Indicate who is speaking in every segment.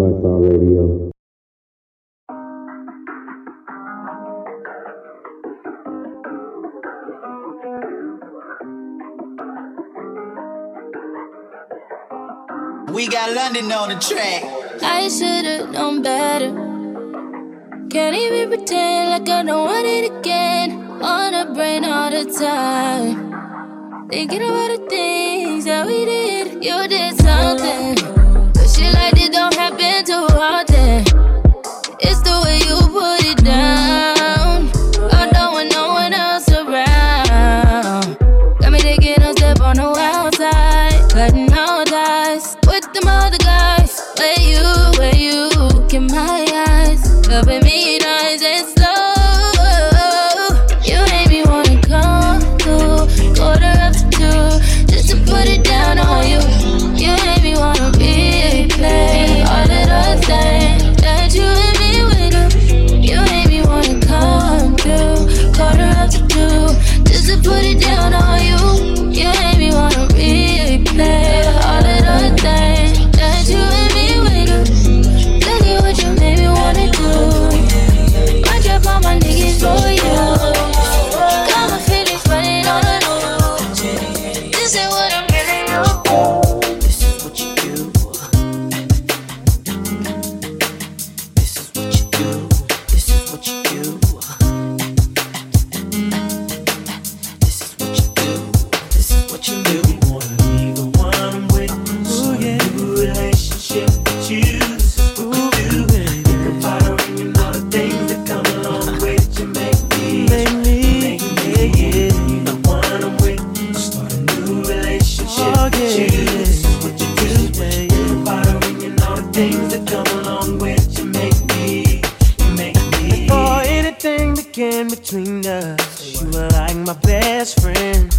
Speaker 1: Lifestyle Radio.
Speaker 2: We got London on the track.
Speaker 3: I should've known better. Can't even pretend like I don't want it again. On the brain all the time. Thinking about the things that we did. You did something. But shit like this don't happen too often.
Speaker 4: Anything between us, you were like my best friend.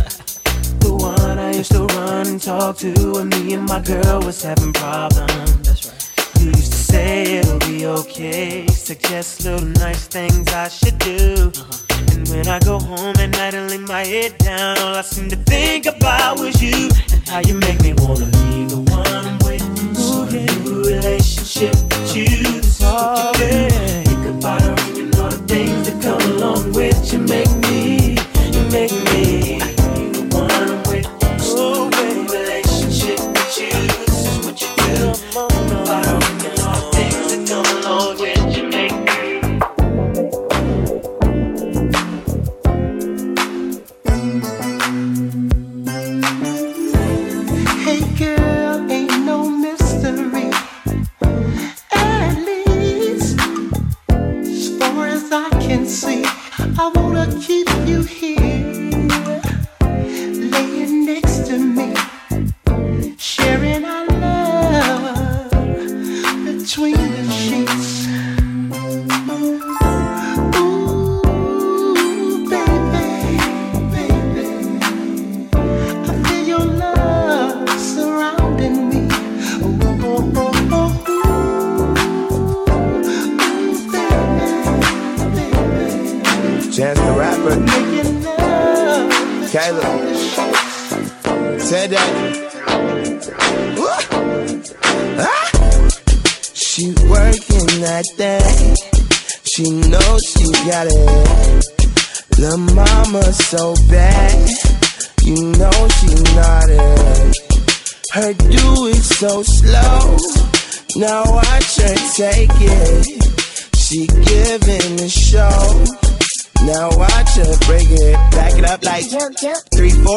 Speaker 4: The one I used to run and talk to when me and my girl was having problems. That's right. You used to say it'll be okay, suggest little nice things I should do. Uh-huh. And when I go home at night and lay my head down, all I seem to think about was you and how you make me wanna
Speaker 5: be the one I'm with. Start a new relationship with you. This is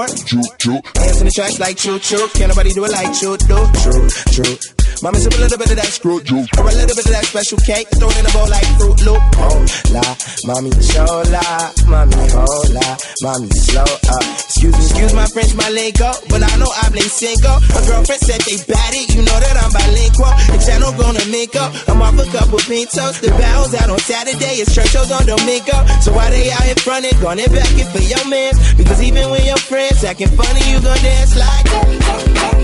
Speaker 6: Hands in the tracks like choo choo. Can't nobody do it like choo do. True, true. Mama sip a little bit of that screw juice. Or a little bit of that special cake. Throw it in a bowl like Fruit Loop. Oh, la. Mommy, chola. Mommy, oh hola. Mommy, slow up. Uh. Excuse me, excuse my French, my lingo. But I know I blame single. My girlfriend said they bad it. You know that I'm bilingual. The channel gonna make up. I'm off a couple pintos. The barrels out on Saturday. It's church shows on Domingo. So why they out in front and gonna back it for your mans? Because even when your friends acting funny, you gon' dance like.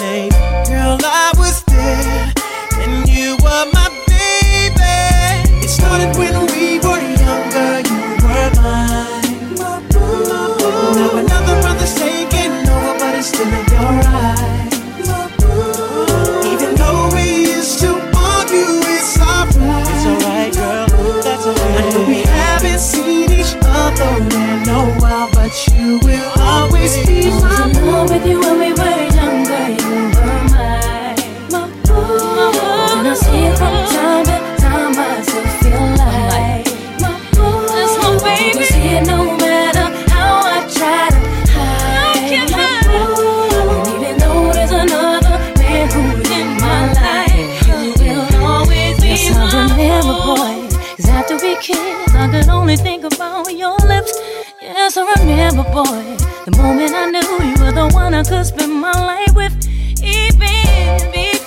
Speaker 7: Think about your lips. Yes, I remember, boy, the moment I knew you were the one I could spend my life with, even before.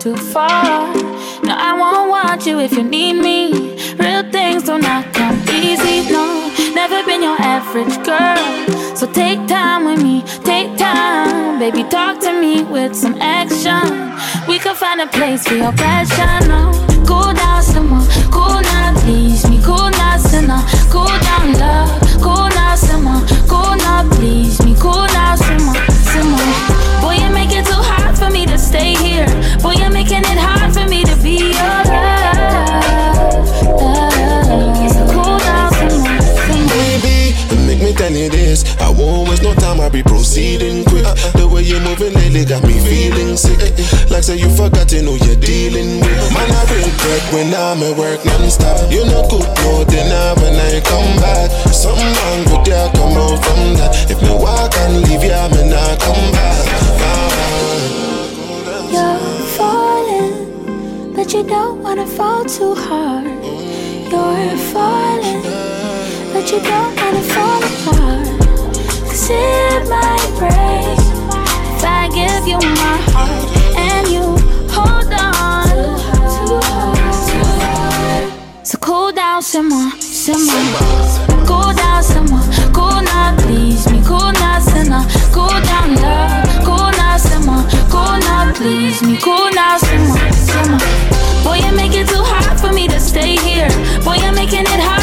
Speaker 8: Too far. No, I won't want you if you need me. Real things do not come easy, no. Never been your average girl. So take time with me, take time. Baby, talk to me with some action. We can find a place for your passion, no. Cool down some more, cool now, please me. Cool sinner. Cool
Speaker 9: no time, I'll be proceeding quick. The way you're moving lately got me feeling sick. Like say you forgot who you're dealing with. Man, I regret when I'm at work non-stop. You know good, no dinner when I come back. Something wrong with you, come out from that. If me walk and leave you, me not come back.
Speaker 8: You're falling, but you don't wanna fall too hard. You're falling, but you don't wanna fall apart. It might break if I give you my heart and you hold on. So cool down some more, some more. Cool down some more, cool now, please me. Cool now, sinner. Cool down, love. Cool now, some. Cool now, please me. Cool now, some more. Boy, you make it too hard for me to stay here. Boy, you're making it hard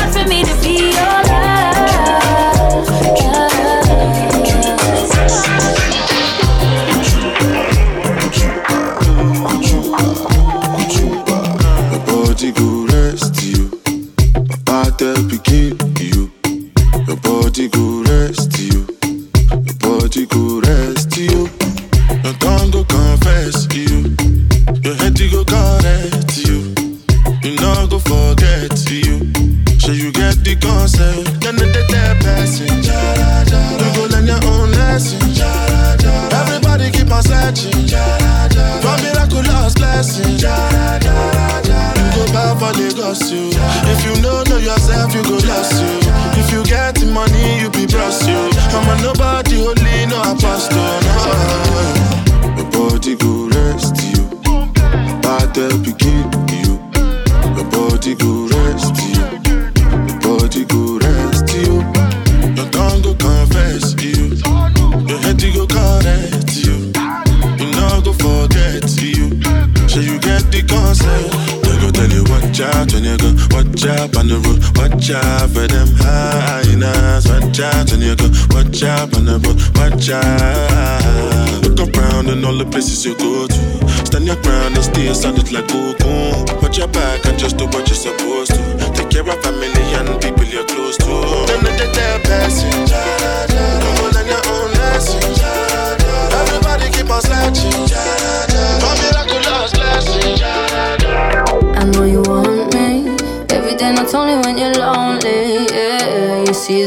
Speaker 9: Nobody holy, no. No. Your body go rest you. Body begin you. Your body go rest you. Your body go rest you. Your tongue go confess you. Your head go correct you. You know go forget you. So you get the concept. They go tell you watch out when you go watch out on the road. Watch out for them hyenas. Watch out when you go watch out on the. Watch out. Look around and all the places you go to. Stand your ground and stay solid like cocoon. Watch your back and just do what you're supposed to. Take care of family and people you're close to. Them not the person. Come on and your own lesson. Everybody keep on searching. For miraculous blessing.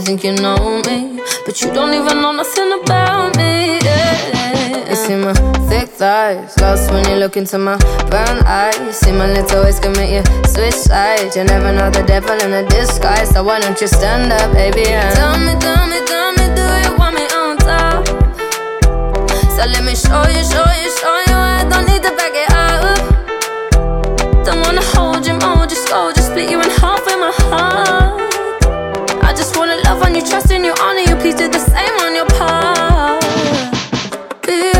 Speaker 10: Think you know me, but you don't even know nothing about me. Yeah, you see my thick thighs, lost when you look into my brown eyes. See my little ways can make you switch sides. You never know the devil in a disguise, so why don't you stand up, baby? And tell me, tell me, tell me, do you want me on top? So let me show you, show you, show you. I don't need to back it up. Don't wanna hold you, mold you, scold you, split you in half with my heart. On you, trust in you, honor you. Please do the same on your part. Be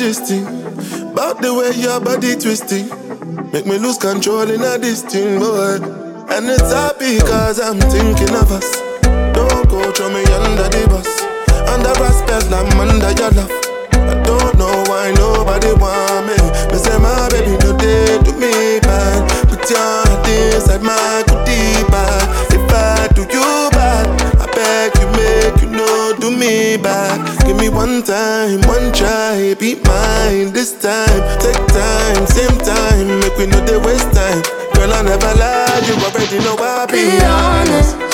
Speaker 9: gisting. About the way your body twisting. Make me lose control in a this thing, boy. And it's happy cause I'm thinking of us. Don't go throw me under the bus. Under respect, I'm under your love. I don't know why nobody want me. Me say my baby no day to me bad. Put your heart inside my goodie bag. If I do you bad, I beg you make you know do me bad. One time, one try, be mine this time. Take time, same time, make we know they waste time. Girl, I never lied, you already know I be
Speaker 10: Be honest, you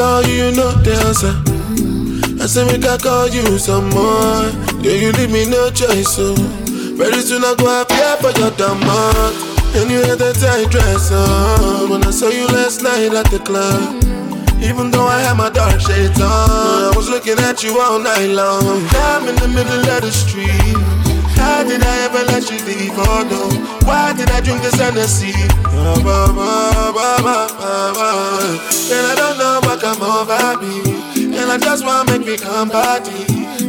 Speaker 9: call you, you know the answer. I say make I call you some more. Yeah, you leave me no choice, so very soon I go appear for your demand. And you had that tight dress on when I saw you last night at the club. Even though I had my dark shades on, I was looking at you all night long. I'm in the middle of the street. How did I ever let you leave? Oh no, why did I drink this Hennessy? Ba, ba, ba, ba, ba, ba. And I don't know what come over me. And I just wanna make me come party.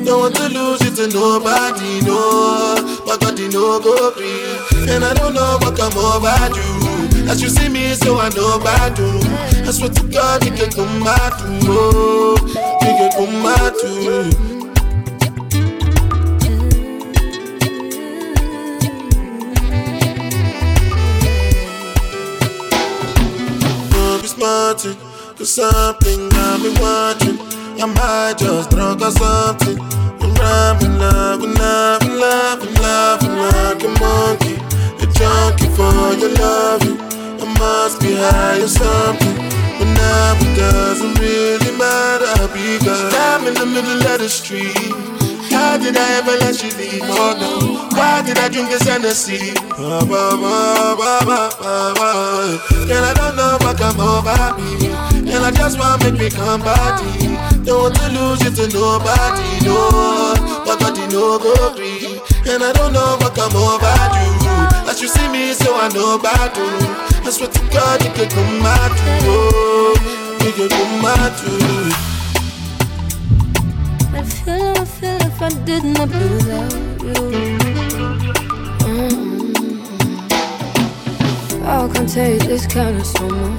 Speaker 9: Don't want to lose it to nobody, no. But God, know, go free. And I don't know what come over you. As you see me, so I know about you. I swear to God, you can come back to. Oh, you can come back to. Don't cause something got me watching. I might just drunk or something. I'm rapping, loving, loving, loving, loving like a monkey. A junkie for your loving. I must be high or something. But now it doesn't really matter because I'm in the middle of the street. How did I ever let you leave? Oh no, why did I drink this Hennessy? Ba, ba, ba, ba, ba, ba. And I don't know what come over me. And I just want make me come party. Don't want to lose you to nobody, no. But God, you know go free. And I don't know what come over you. As you see me, so I know about you. I swear to God, you could come out to. Oh, you could come out to.
Speaker 10: I feel, I feel if I didn't without you. Mm. I can't take this kind of summer.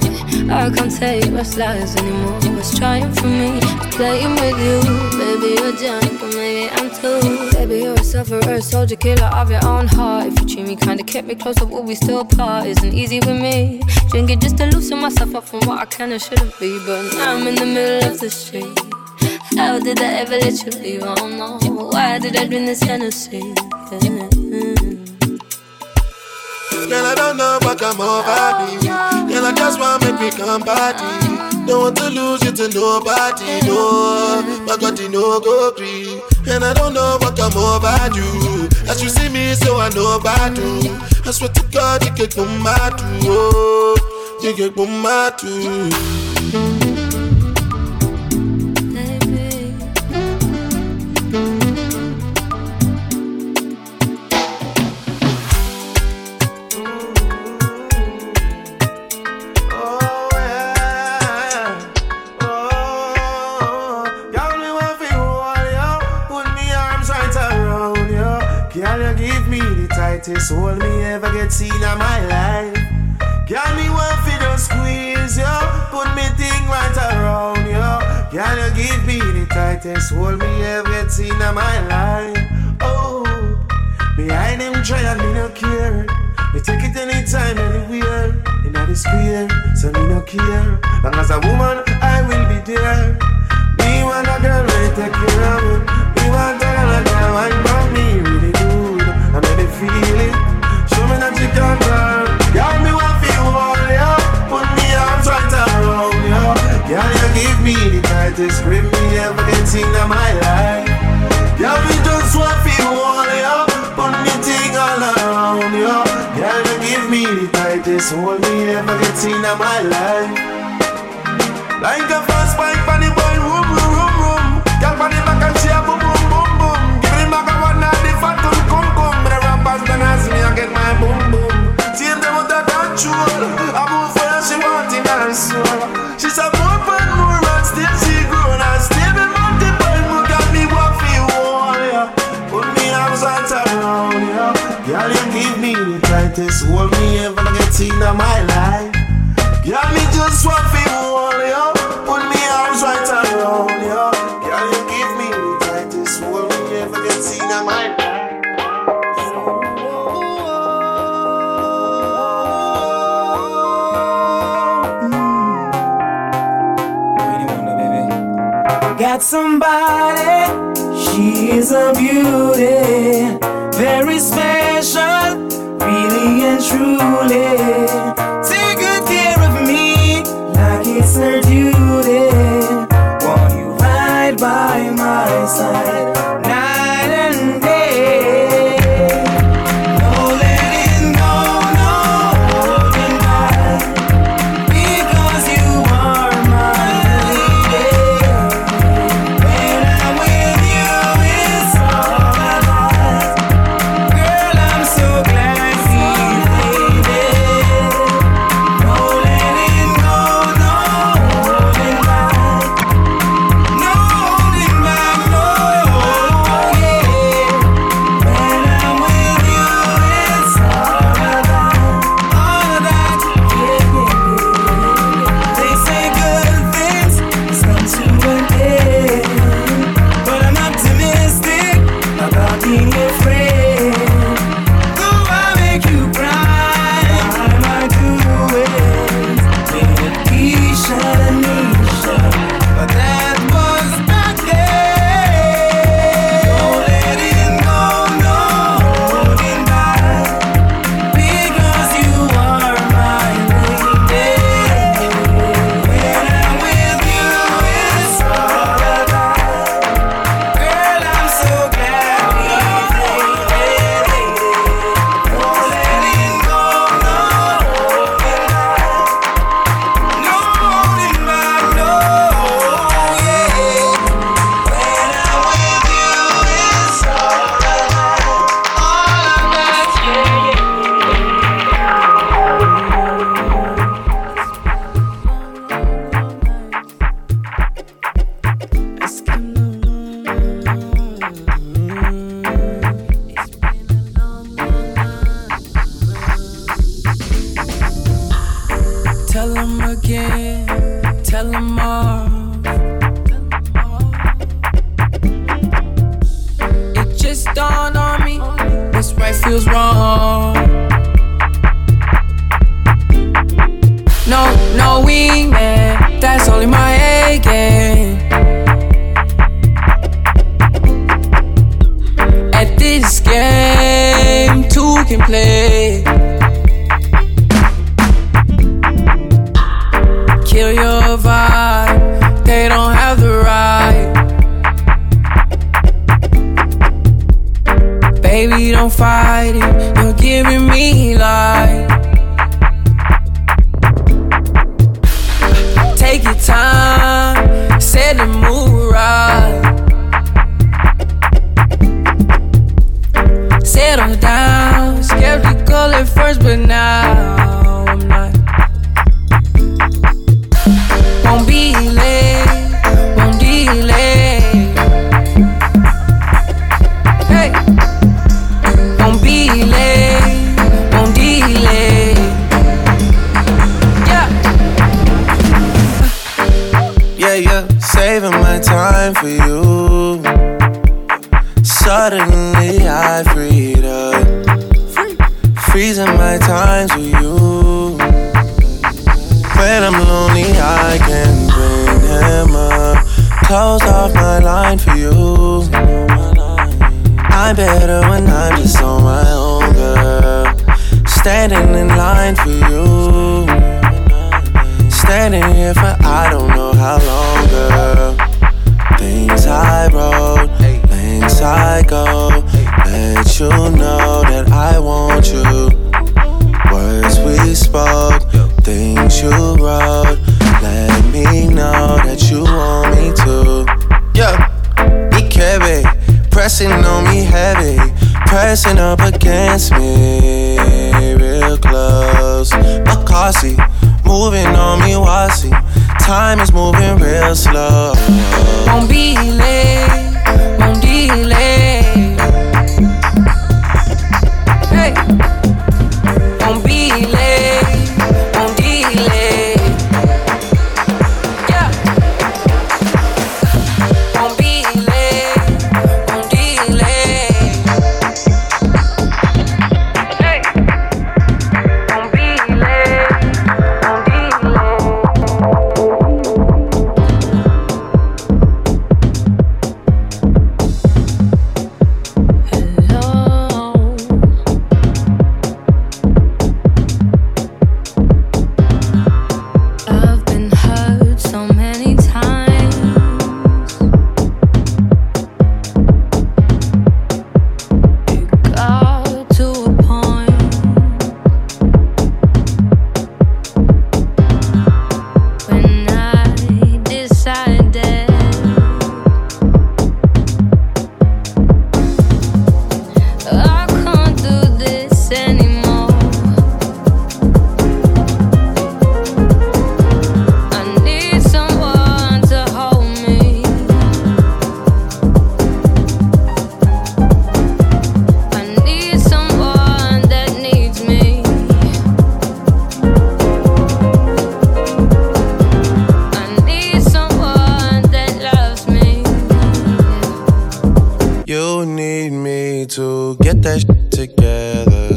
Speaker 10: I can't take my lies anymore. What's trying for me? Playing with you. Baby, you're drunk, maybe I'm too. Baby, you're a sufferer, soldier, killer of your own heart. If you treat me kinda, kept me closer, would we still part? Isn't easy with me. Drinking just to loosen myself up from what I can and shouldn't be. But now I'm in the middle of the street. How did I ever let you leave? I don't know. Why did I drink this Hennessy? Yeah. Mm.
Speaker 9: Girl, I don't know what come over me. Girl, I just want make me come party. Don't want to lose you to nobody, no. But God, you know go free. And I don't know what come over you. As you see me, so I know about you. I swear to God, you can come out to. Oh, you can come out to.
Speaker 11: Seen in my life. Girl, me want fi just squeeze you, put me thing right around you. Girl, you give me the tightest hold me ever seen in my life. Oh, behind them trial me no care. Me take it anytime, anywhere. In the square, so me no care. Long as a woman, I will be there. Tightest hold me ever get in my life. Like a fast my life. Yeah, me just want to hold yo. put me arms right around yo. Girl, you give me the tightest hold you ever get seen in my life.
Speaker 12: Got somebody, she is a beauty, very special, really and truly.
Speaker 3: inside.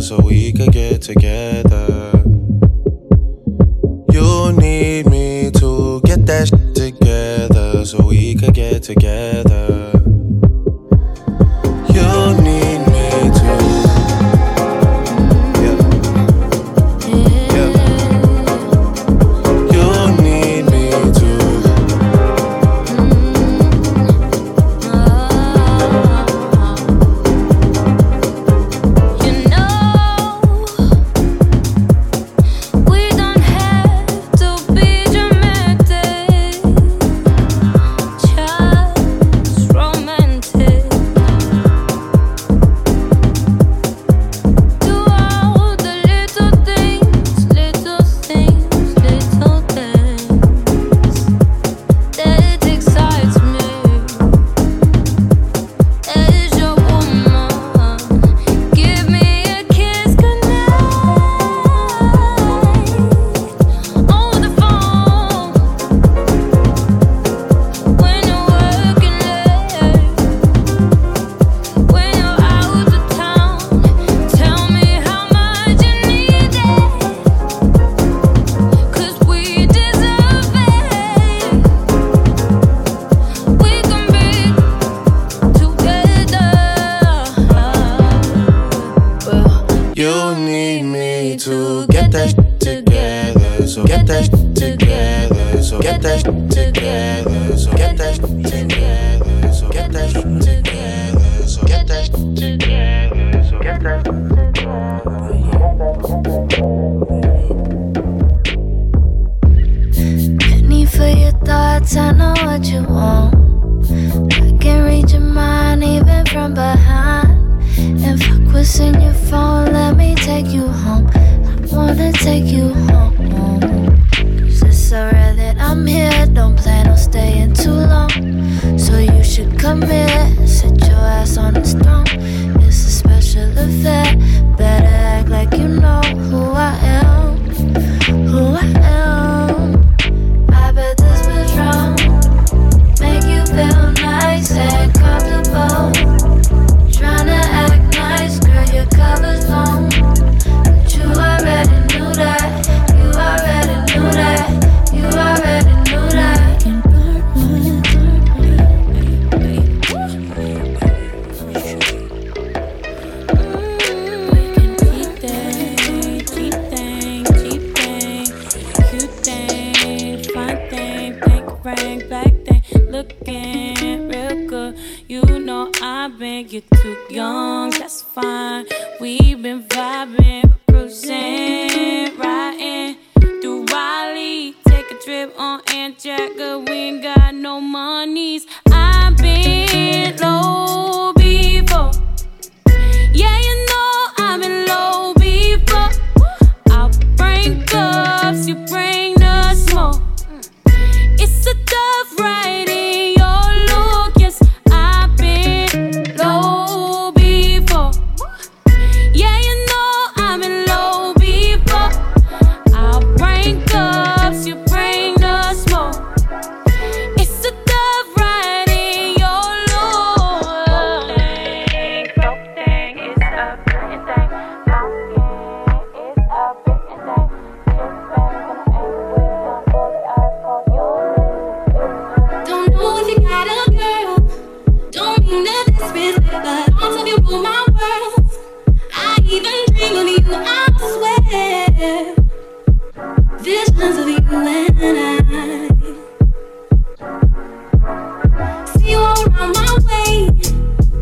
Speaker 3: so we could get together. You need me to get that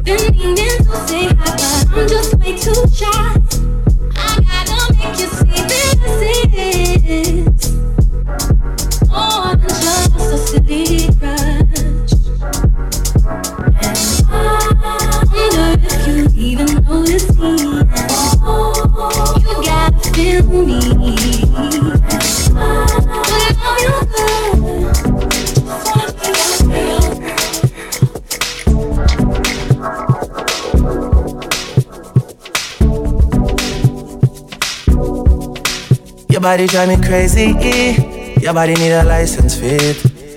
Speaker 13: meaning say hi, but I'm just way too shy. I gotta make you see that I.
Speaker 12: body drive me crazy. Your body need a license fit.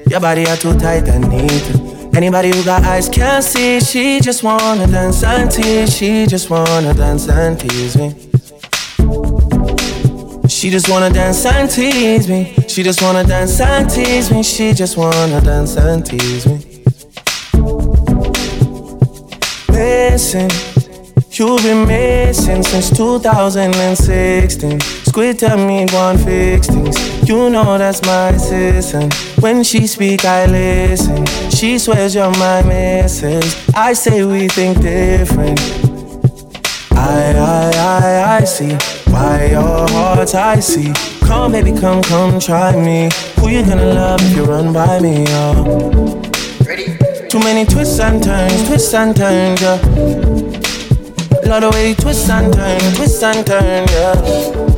Speaker 12: Your body are too tight and neat. Anybody who got eyes can see. She just wanna dance and tease. She just wanna dance and tease me. She just wanna dance and tease me. She just wanna dance and tease me. She just wanna dance and tease me. Listen, you've been missing since 2016. Squid tell me one fix things. You know that's my assistant. When she speak, I listen. She swears you're my missus. I say we think different. I, I, I, I see why your heart's icy. Come, baby, come, come, try me. Who you gonna love if you run by me, oh? Too many twists and turns, twists and turns, yeah. Love the way you twist and turn, twist and turn, yeah.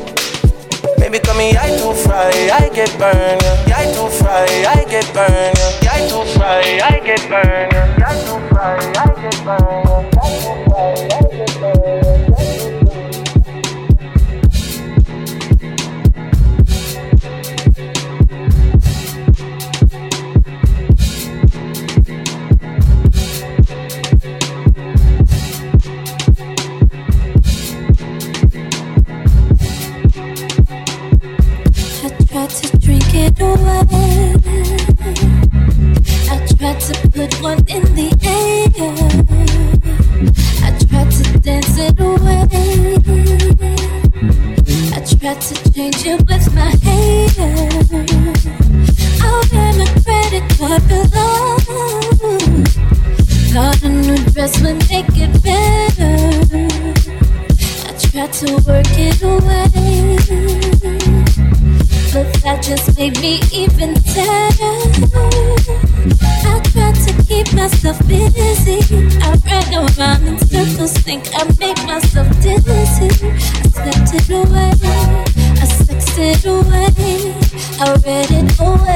Speaker 12: Baby, come here, I too fry, I get burned, yeah. I too fry, I get burned, yeah. I too fry, I get burned, yeah. I too fry, I get burned, yeah. I too fry, I get burned,
Speaker 3: in the air. I tried to dance it away. I tried to change it with my hair. I'll wear my credit card a new dress would make it better. I tried to work it away. But that just made me even sadder. Myself busy. I ran around in circles, think I made myself dizzy. I slept it away, I sexed it away, I read it away.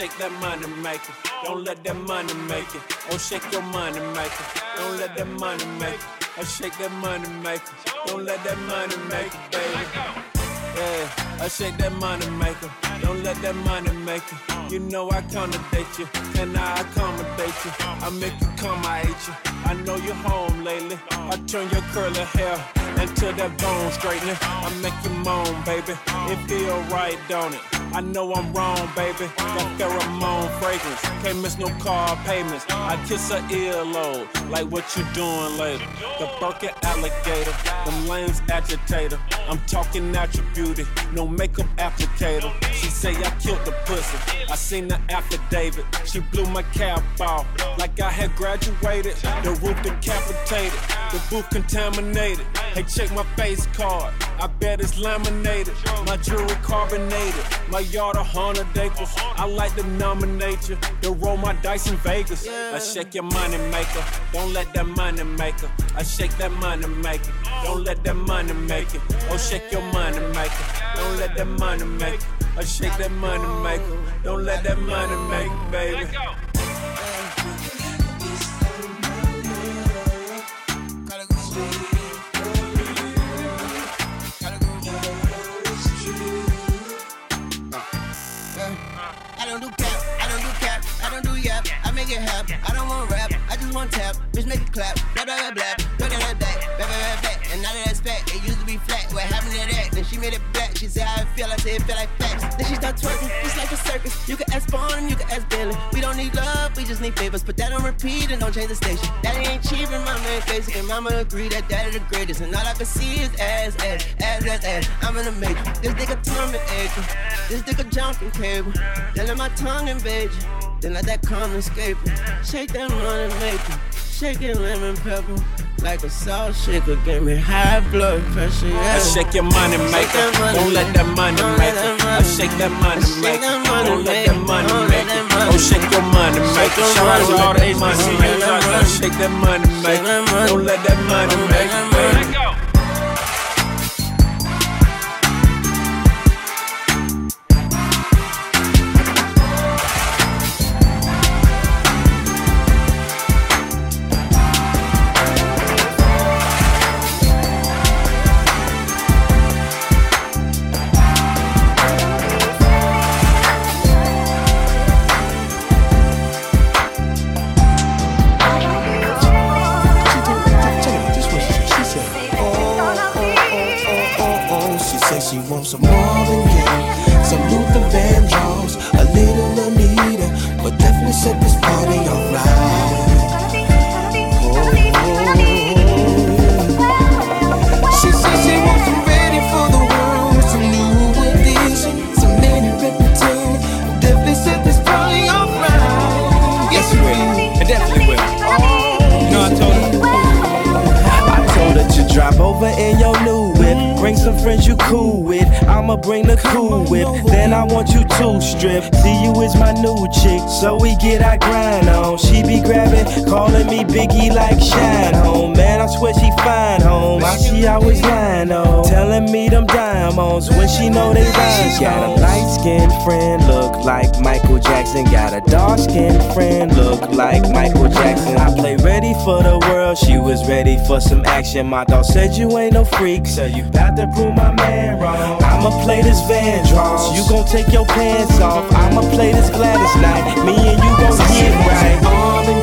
Speaker 14: Shake that money maker, don't let that money make it. Oh, shake your money maker, don't let that money make it. I shake that money maker, don't let that money make it, baby. Yeah, I shake that money maker, don't let that money make it. You know I accommodate you, can I accommodate you? I make you come, I hate you. I know you're home lately. I turn your curly hair into that bone straightening. I make you moan, baby. It feel right, don't it? I know I'm wrong, baby. That pheromone fragrance. Can't miss no car payments. I kiss her earlobe. Like what you doing later? The Birkin alligator. Them lanes agitator. I'm talking natural beauty. No makeup applicator. She say I killed the pussy. I seen the affidavit. She blew my cap off. Like I had graduated. The roof decapitated. The booth contaminated. Hey, check my face card. I bet it's laminated. My jewelry carbonated. My yard a hundred acres. I like to nominate you. To roll my dice in Vegas. I shake your money maker. Don't let that money maker. I shake that money maker. Don't let that money make it. Oh, shake your money maker. Don't let that money make it. I shake that money maker. Don't let that money make it, baby.
Speaker 15: Make it happen. I don't want rap, I just want tap, bitch make it clap, blah blah blah blah, blah blah blah blah, blah blah blah. And now that that's back, it used to be flat. What happened to that? Then she made it black. She said how it feel, I said it feel like facts. Then she start twerking, it's like a circus. You can ask Bond, you can ask Billy. We don't need love, we just need favors. Put that on repeat and don't change the station. Daddy ain't cheap and mama ain't basic, and mama agree that daddy the greatest. And all I can see is ass, ass, ass, ass, ass. I'm in the matrix. This nigga torment acre. This nigga jumping cable. Then let my tongue invade you. Then let that come escape you. Shake that money maker. Shake it lemon pepper. Like a salt shaker. Give me high blood pressure. Yeah.
Speaker 14: I shake your money maker. Don't let that money make it. I shake that money maker. Don't let that money make it. Oh, shake your money maker. Shout out to all the there. Shake that money maker. Don't let that money make it.
Speaker 5: Bring some friends you cool with. I'ma bring the cool whip. Then I want you to strip. See you is my new chick, so we get our grind on. She be grabbing, calling me Biggie like Shine Home. Man, I swear she fine home. Why she always lying on? Telling me them diamonds when she know they rhyme. She got a light skinned friend, look like Michael Jackson. Got a dark skinned friend, look like Michael Jackson. I play ready for the world, she was ready for some action. My dog said you ain't no freak, so you got to prove my man wrong. I'ma play this Van Vandross, you gon' take your pants off. I'ma play this Gladys night, me and you gon' get right.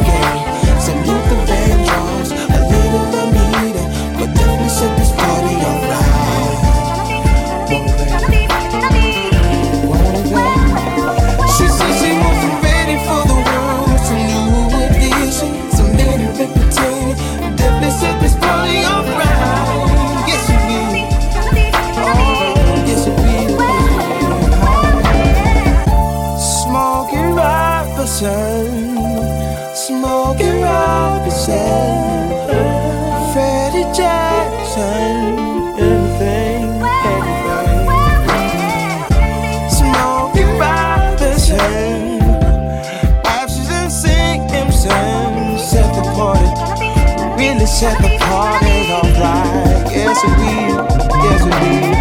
Speaker 16: Set the party alright. Yes, it will, yes, it will.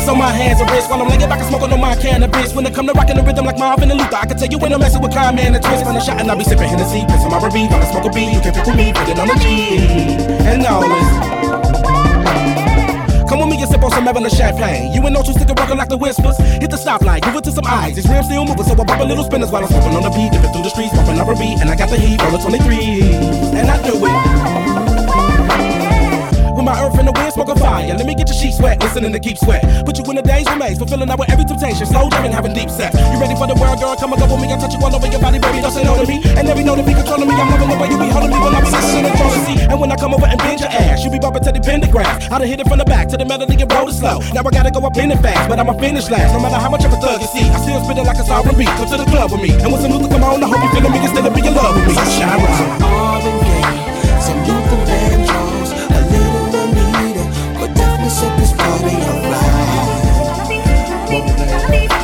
Speaker 17: Glitz on
Speaker 18: my hands and wrists while I'm laying back and smoking on my cannabis. When it come to rocking the rhythm like Marvin and Luther, I can tell you when I'm messing with Kyle, man, and twist. Find a shot and I'll be sipping Hennessy, piss on my while I smoke a beat. You can pick with me, put it on the G. And all this. Come with me and sip on some Evelyn champagne. You and no two stick rockin' like the whispers. Hit the stoplight, give it to some eyes. These rims still moving, so I pop a little spinners while I'm smoking on the beat. Dipping through the streets, bumping up a beat, and I got the heat, roll 23. And I do it. My earth and the wind, smoking fire. Let me get your sheets wet, listening to keep sweat. Put you in the days remains, fulfilling out with every temptation. Slow jamming, having deep sex. You ready for the world, girl? Come and go with me. I touch you all over your body, baby. Don't say no to me. And every know to be controlling me. I'm loving the way you be holding me when I'm be listening to jealousy. And when I come over and bend your ass, you be bumping to the pentagram. I done hit it from the back to the melody and roll it slow. Now I gotta go up in it fast, but I'ma finish last. No matter how much of a thug you see, I still spit it like it's R&B. Come to the club with me, and when some music come on, I hope you feeling me instead of be in love with me. Shine right.
Speaker 16: This party alright.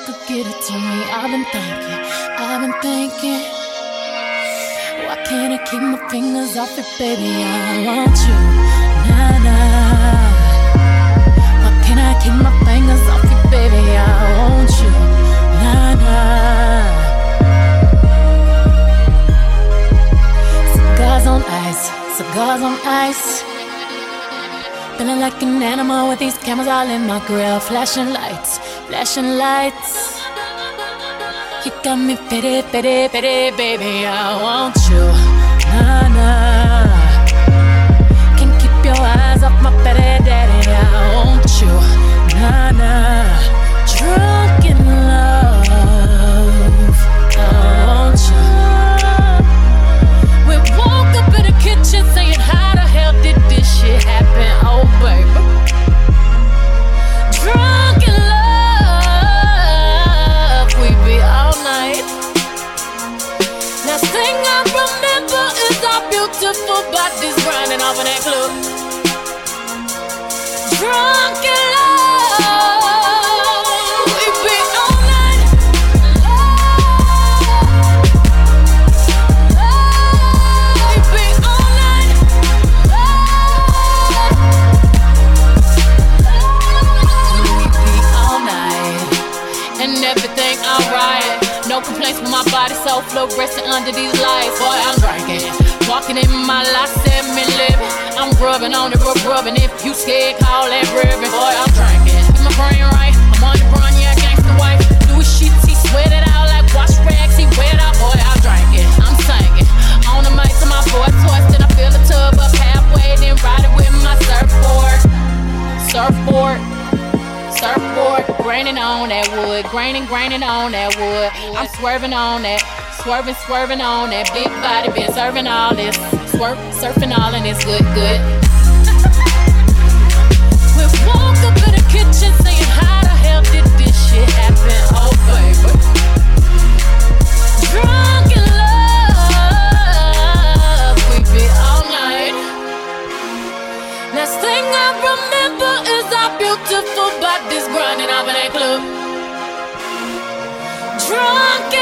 Speaker 7: Liquor get it to me. I've been thinking, I've been thinking. Why can't I keep my fingers off it, baby? I want you, nah nah. Why can't I keep my fingers off it, baby? I want you, nah nah. Cigars on ice, cigars on ice. Feeling like an animal with these cameras all in my grill. Flashing lights, flashing lights. You got me pity, pity, pity, baby. I want you. Nah, nah. Can't keep your eyes off my pity, daddy. I want you. Nah, nah. Drunk fluorescent under these lights. Boy, I'm drinking. Walking in my life, me living. I'm grubbing on the rub, rubbing. If you scared, call that ribbon. Boy, I'm drinking. Keep my brain right. I'm on the run, yeah, gangsta wife. Louis sheets, he sweat it out like wash rags. He wet out, boy, I'm drinking. I'm singing. On the mic to my boy twisted. I fill the tub up halfway, then ride it with my surfboard. Surfboard. Surfboard, graining on that wood, graining, graining on that wood. I'm swerving on that, swerving, swerving on that big body, been serving all this, swerp, surfing all and it's good, good. we woke up in the kitchen saying, How the hell did this shit happen? Oh, baby. Drunk in love, we be all night. Last thing I remember is our beautiful bodies grinding up in that club. Drunk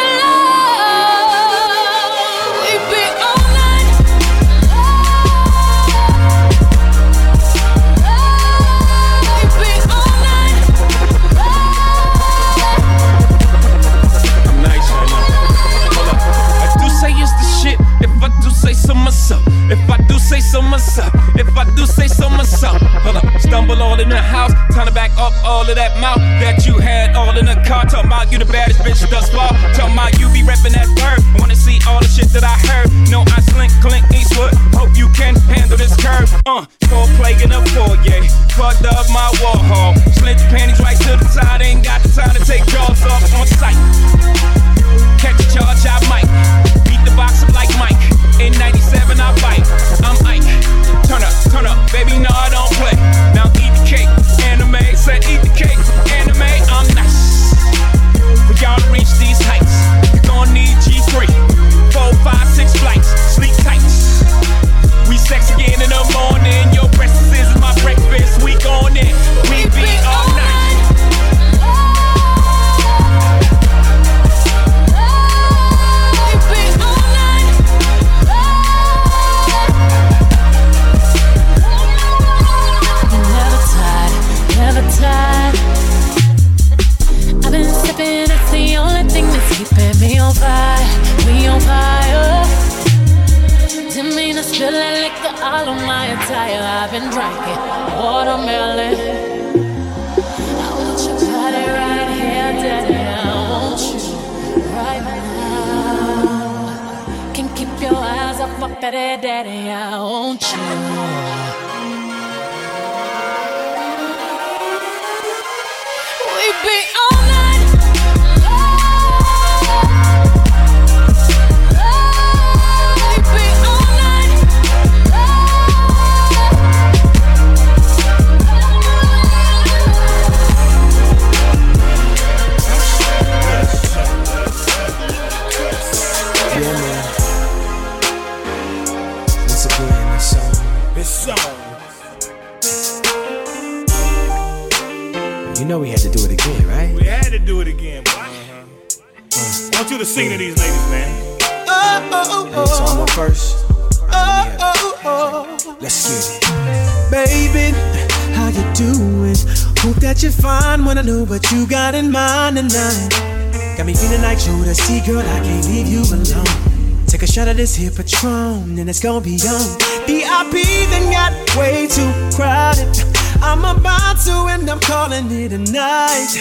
Speaker 17: up all of that mouth that you had all in the car. Tell my you the baddest bitch thus far. Tell my you be reppin' that bird. I Wanna see all the shit that I heard. No, I slink Clint Eastwood. Hope you can handle this curve. Uh, for plaguing a foyer. Fucked up my wall hall. Slint panties right to the side. Ain't got the time to take jaws off on sight. Catch a charge, I might. Beat the box up like Mike. In 97, I bite. I'm Ike.
Speaker 7: Turn up, turn up, baby, no, I don't play. Now eat the cake anime. Said eat the cake, anime. I'm nice. When y'all reach these heights, you gon' need G3, four, five, six flights. Sleep
Speaker 5: tight. We sex again in
Speaker 18: the morning.
Speaker 5: Your breakfast is my breakfast. We gon' in. All
Speaker 18: of my attire. I've been drinking watermelon. I want your
Speaker 5: body right here, daddy. I want you right now. Can keep your eyes up, up at daddy. I want you. What you got in mind tonight. Got me feeling like to see, girl, I can't leave you alone. Take a shot of this here Patron, and it's gonna be on. VIP then got way too crowded. I'm about to, and I'm calling it a night.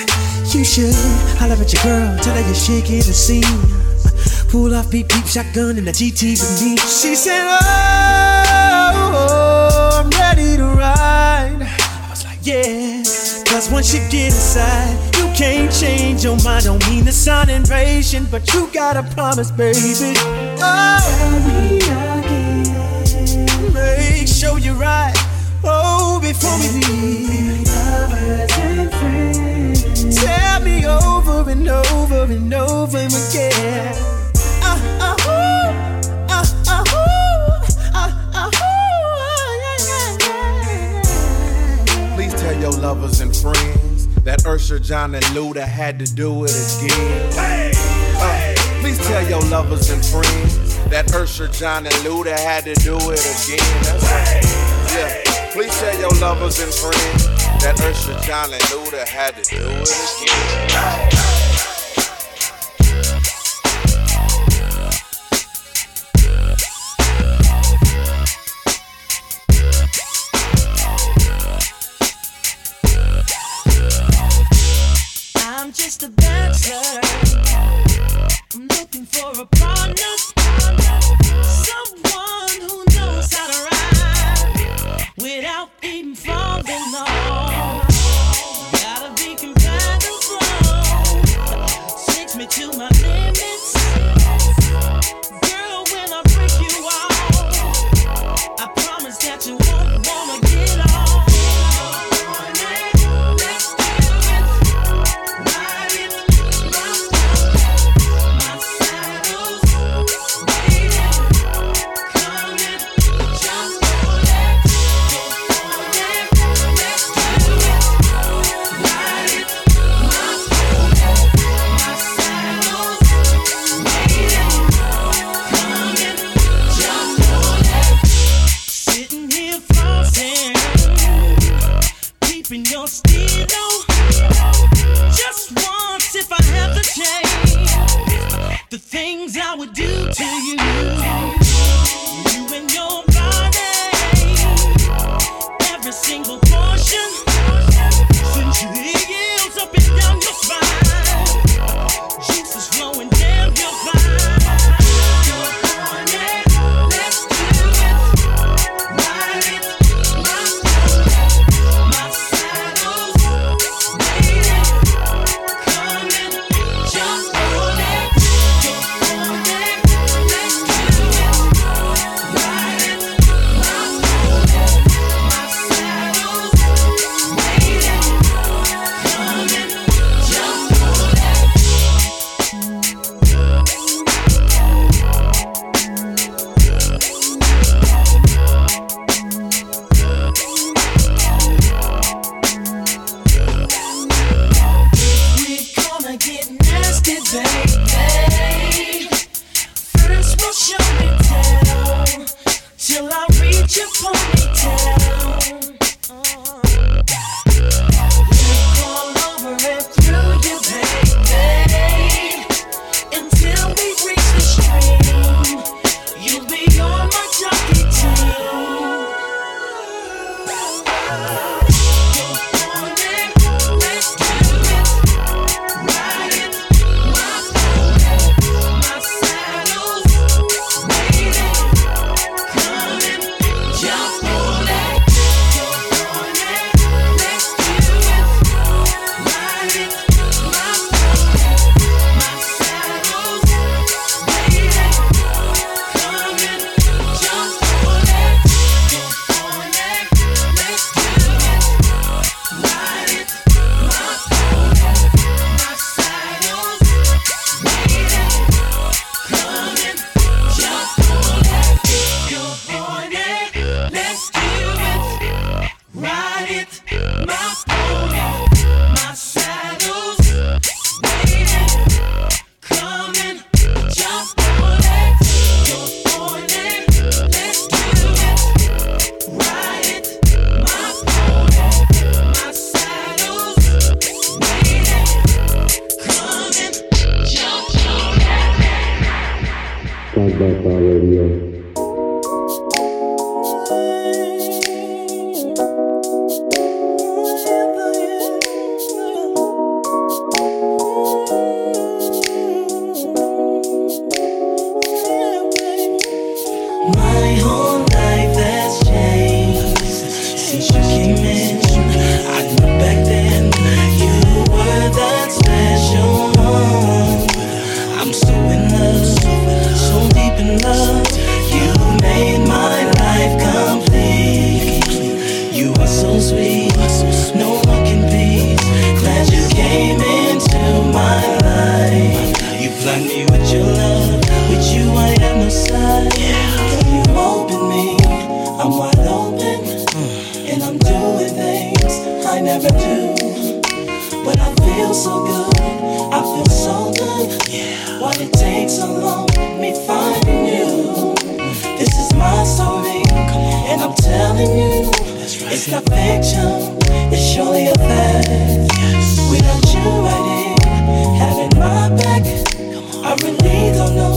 Speaker 5: You should holler at your girl, tell her you're shaking the scene. Pull off beep beep shotgun in the GT with me. She said, oh, oh, oh, I'm ready to ride. I was like, Yeah. Cause once you get inside, you can't change your mind. Don't mean to sound impatient, but you gotta promise, baby. Oh, Tell me again. make sure you're right. Oh, before we leave. Tell me over and over and over again.
Speaker 19: Lovers and friends that Ursher, John, and Luda had to do it again. Uh, please tell your lovers and friends that Ursher, John, and Luda had to do it again. Yeah. Please tell your lovers and friends that Ursher, John, and Luda had to do it again.
Speaker 20: I'm just a bachelor. I'm looking for a partner. Someone who knows how to ride without even till I reach your ponytail. Telling you, it's not fiction, it's surely a fact. Without you right here, having my back, I really don't know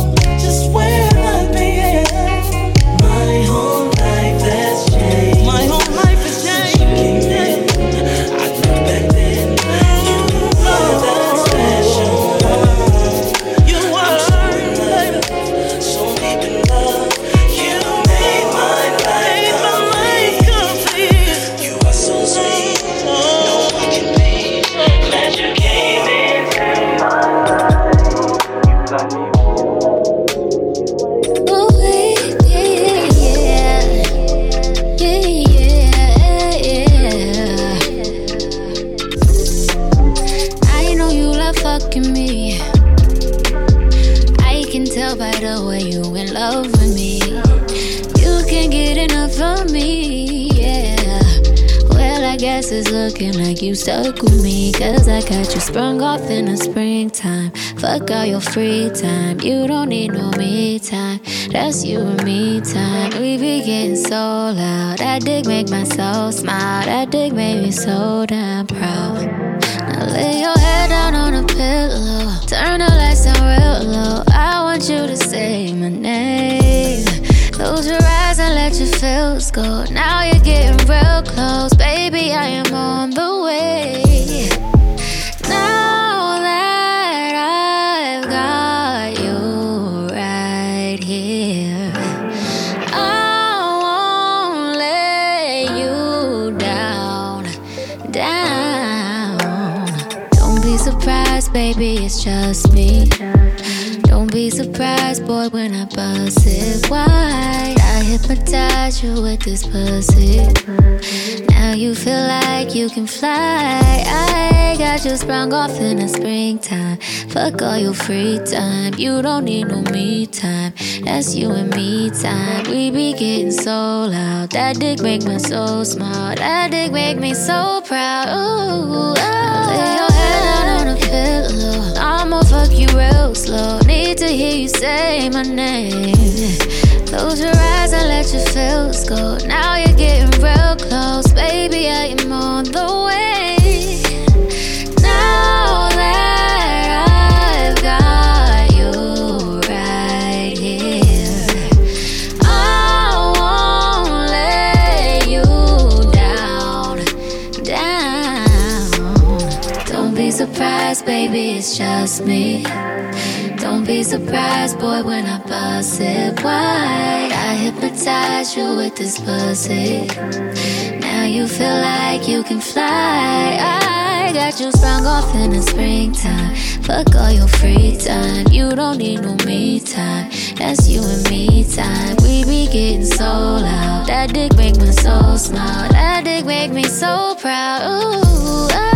Speaker 3: looking like you stuck with me. Cause I got you sprung off in the springtime. Fuck all your free time. You don't need no me time. That's you and me time. We be getting so loud. That dick make my soul smile. That dick made me so damn boy, when I bust it wide. I hypnotize you with this pussy. Now you feel like you can fly. I got you sprung off in the springtime. Fuck all your free time. You don't need no me time. That's you and me time. We be getting so loud. That dick make me so smile. That dick make me so proud. Ooh, oh. Fuck you real slow. Need to hear you say my name. Close your eyes and let your feels go. Now you're getting real close, baby. I am on the way. It's just me. Don't be surprised, boy, when I bust it wide. I hypnotize you with this pussy. Now you feel like you can fly. I got you sprung off in the springtime. Fuck all your free time. You don't need no me time. That's you and me time. We be getting so loud. That dick make my soul smile. That dick make me so proud. Ooh, I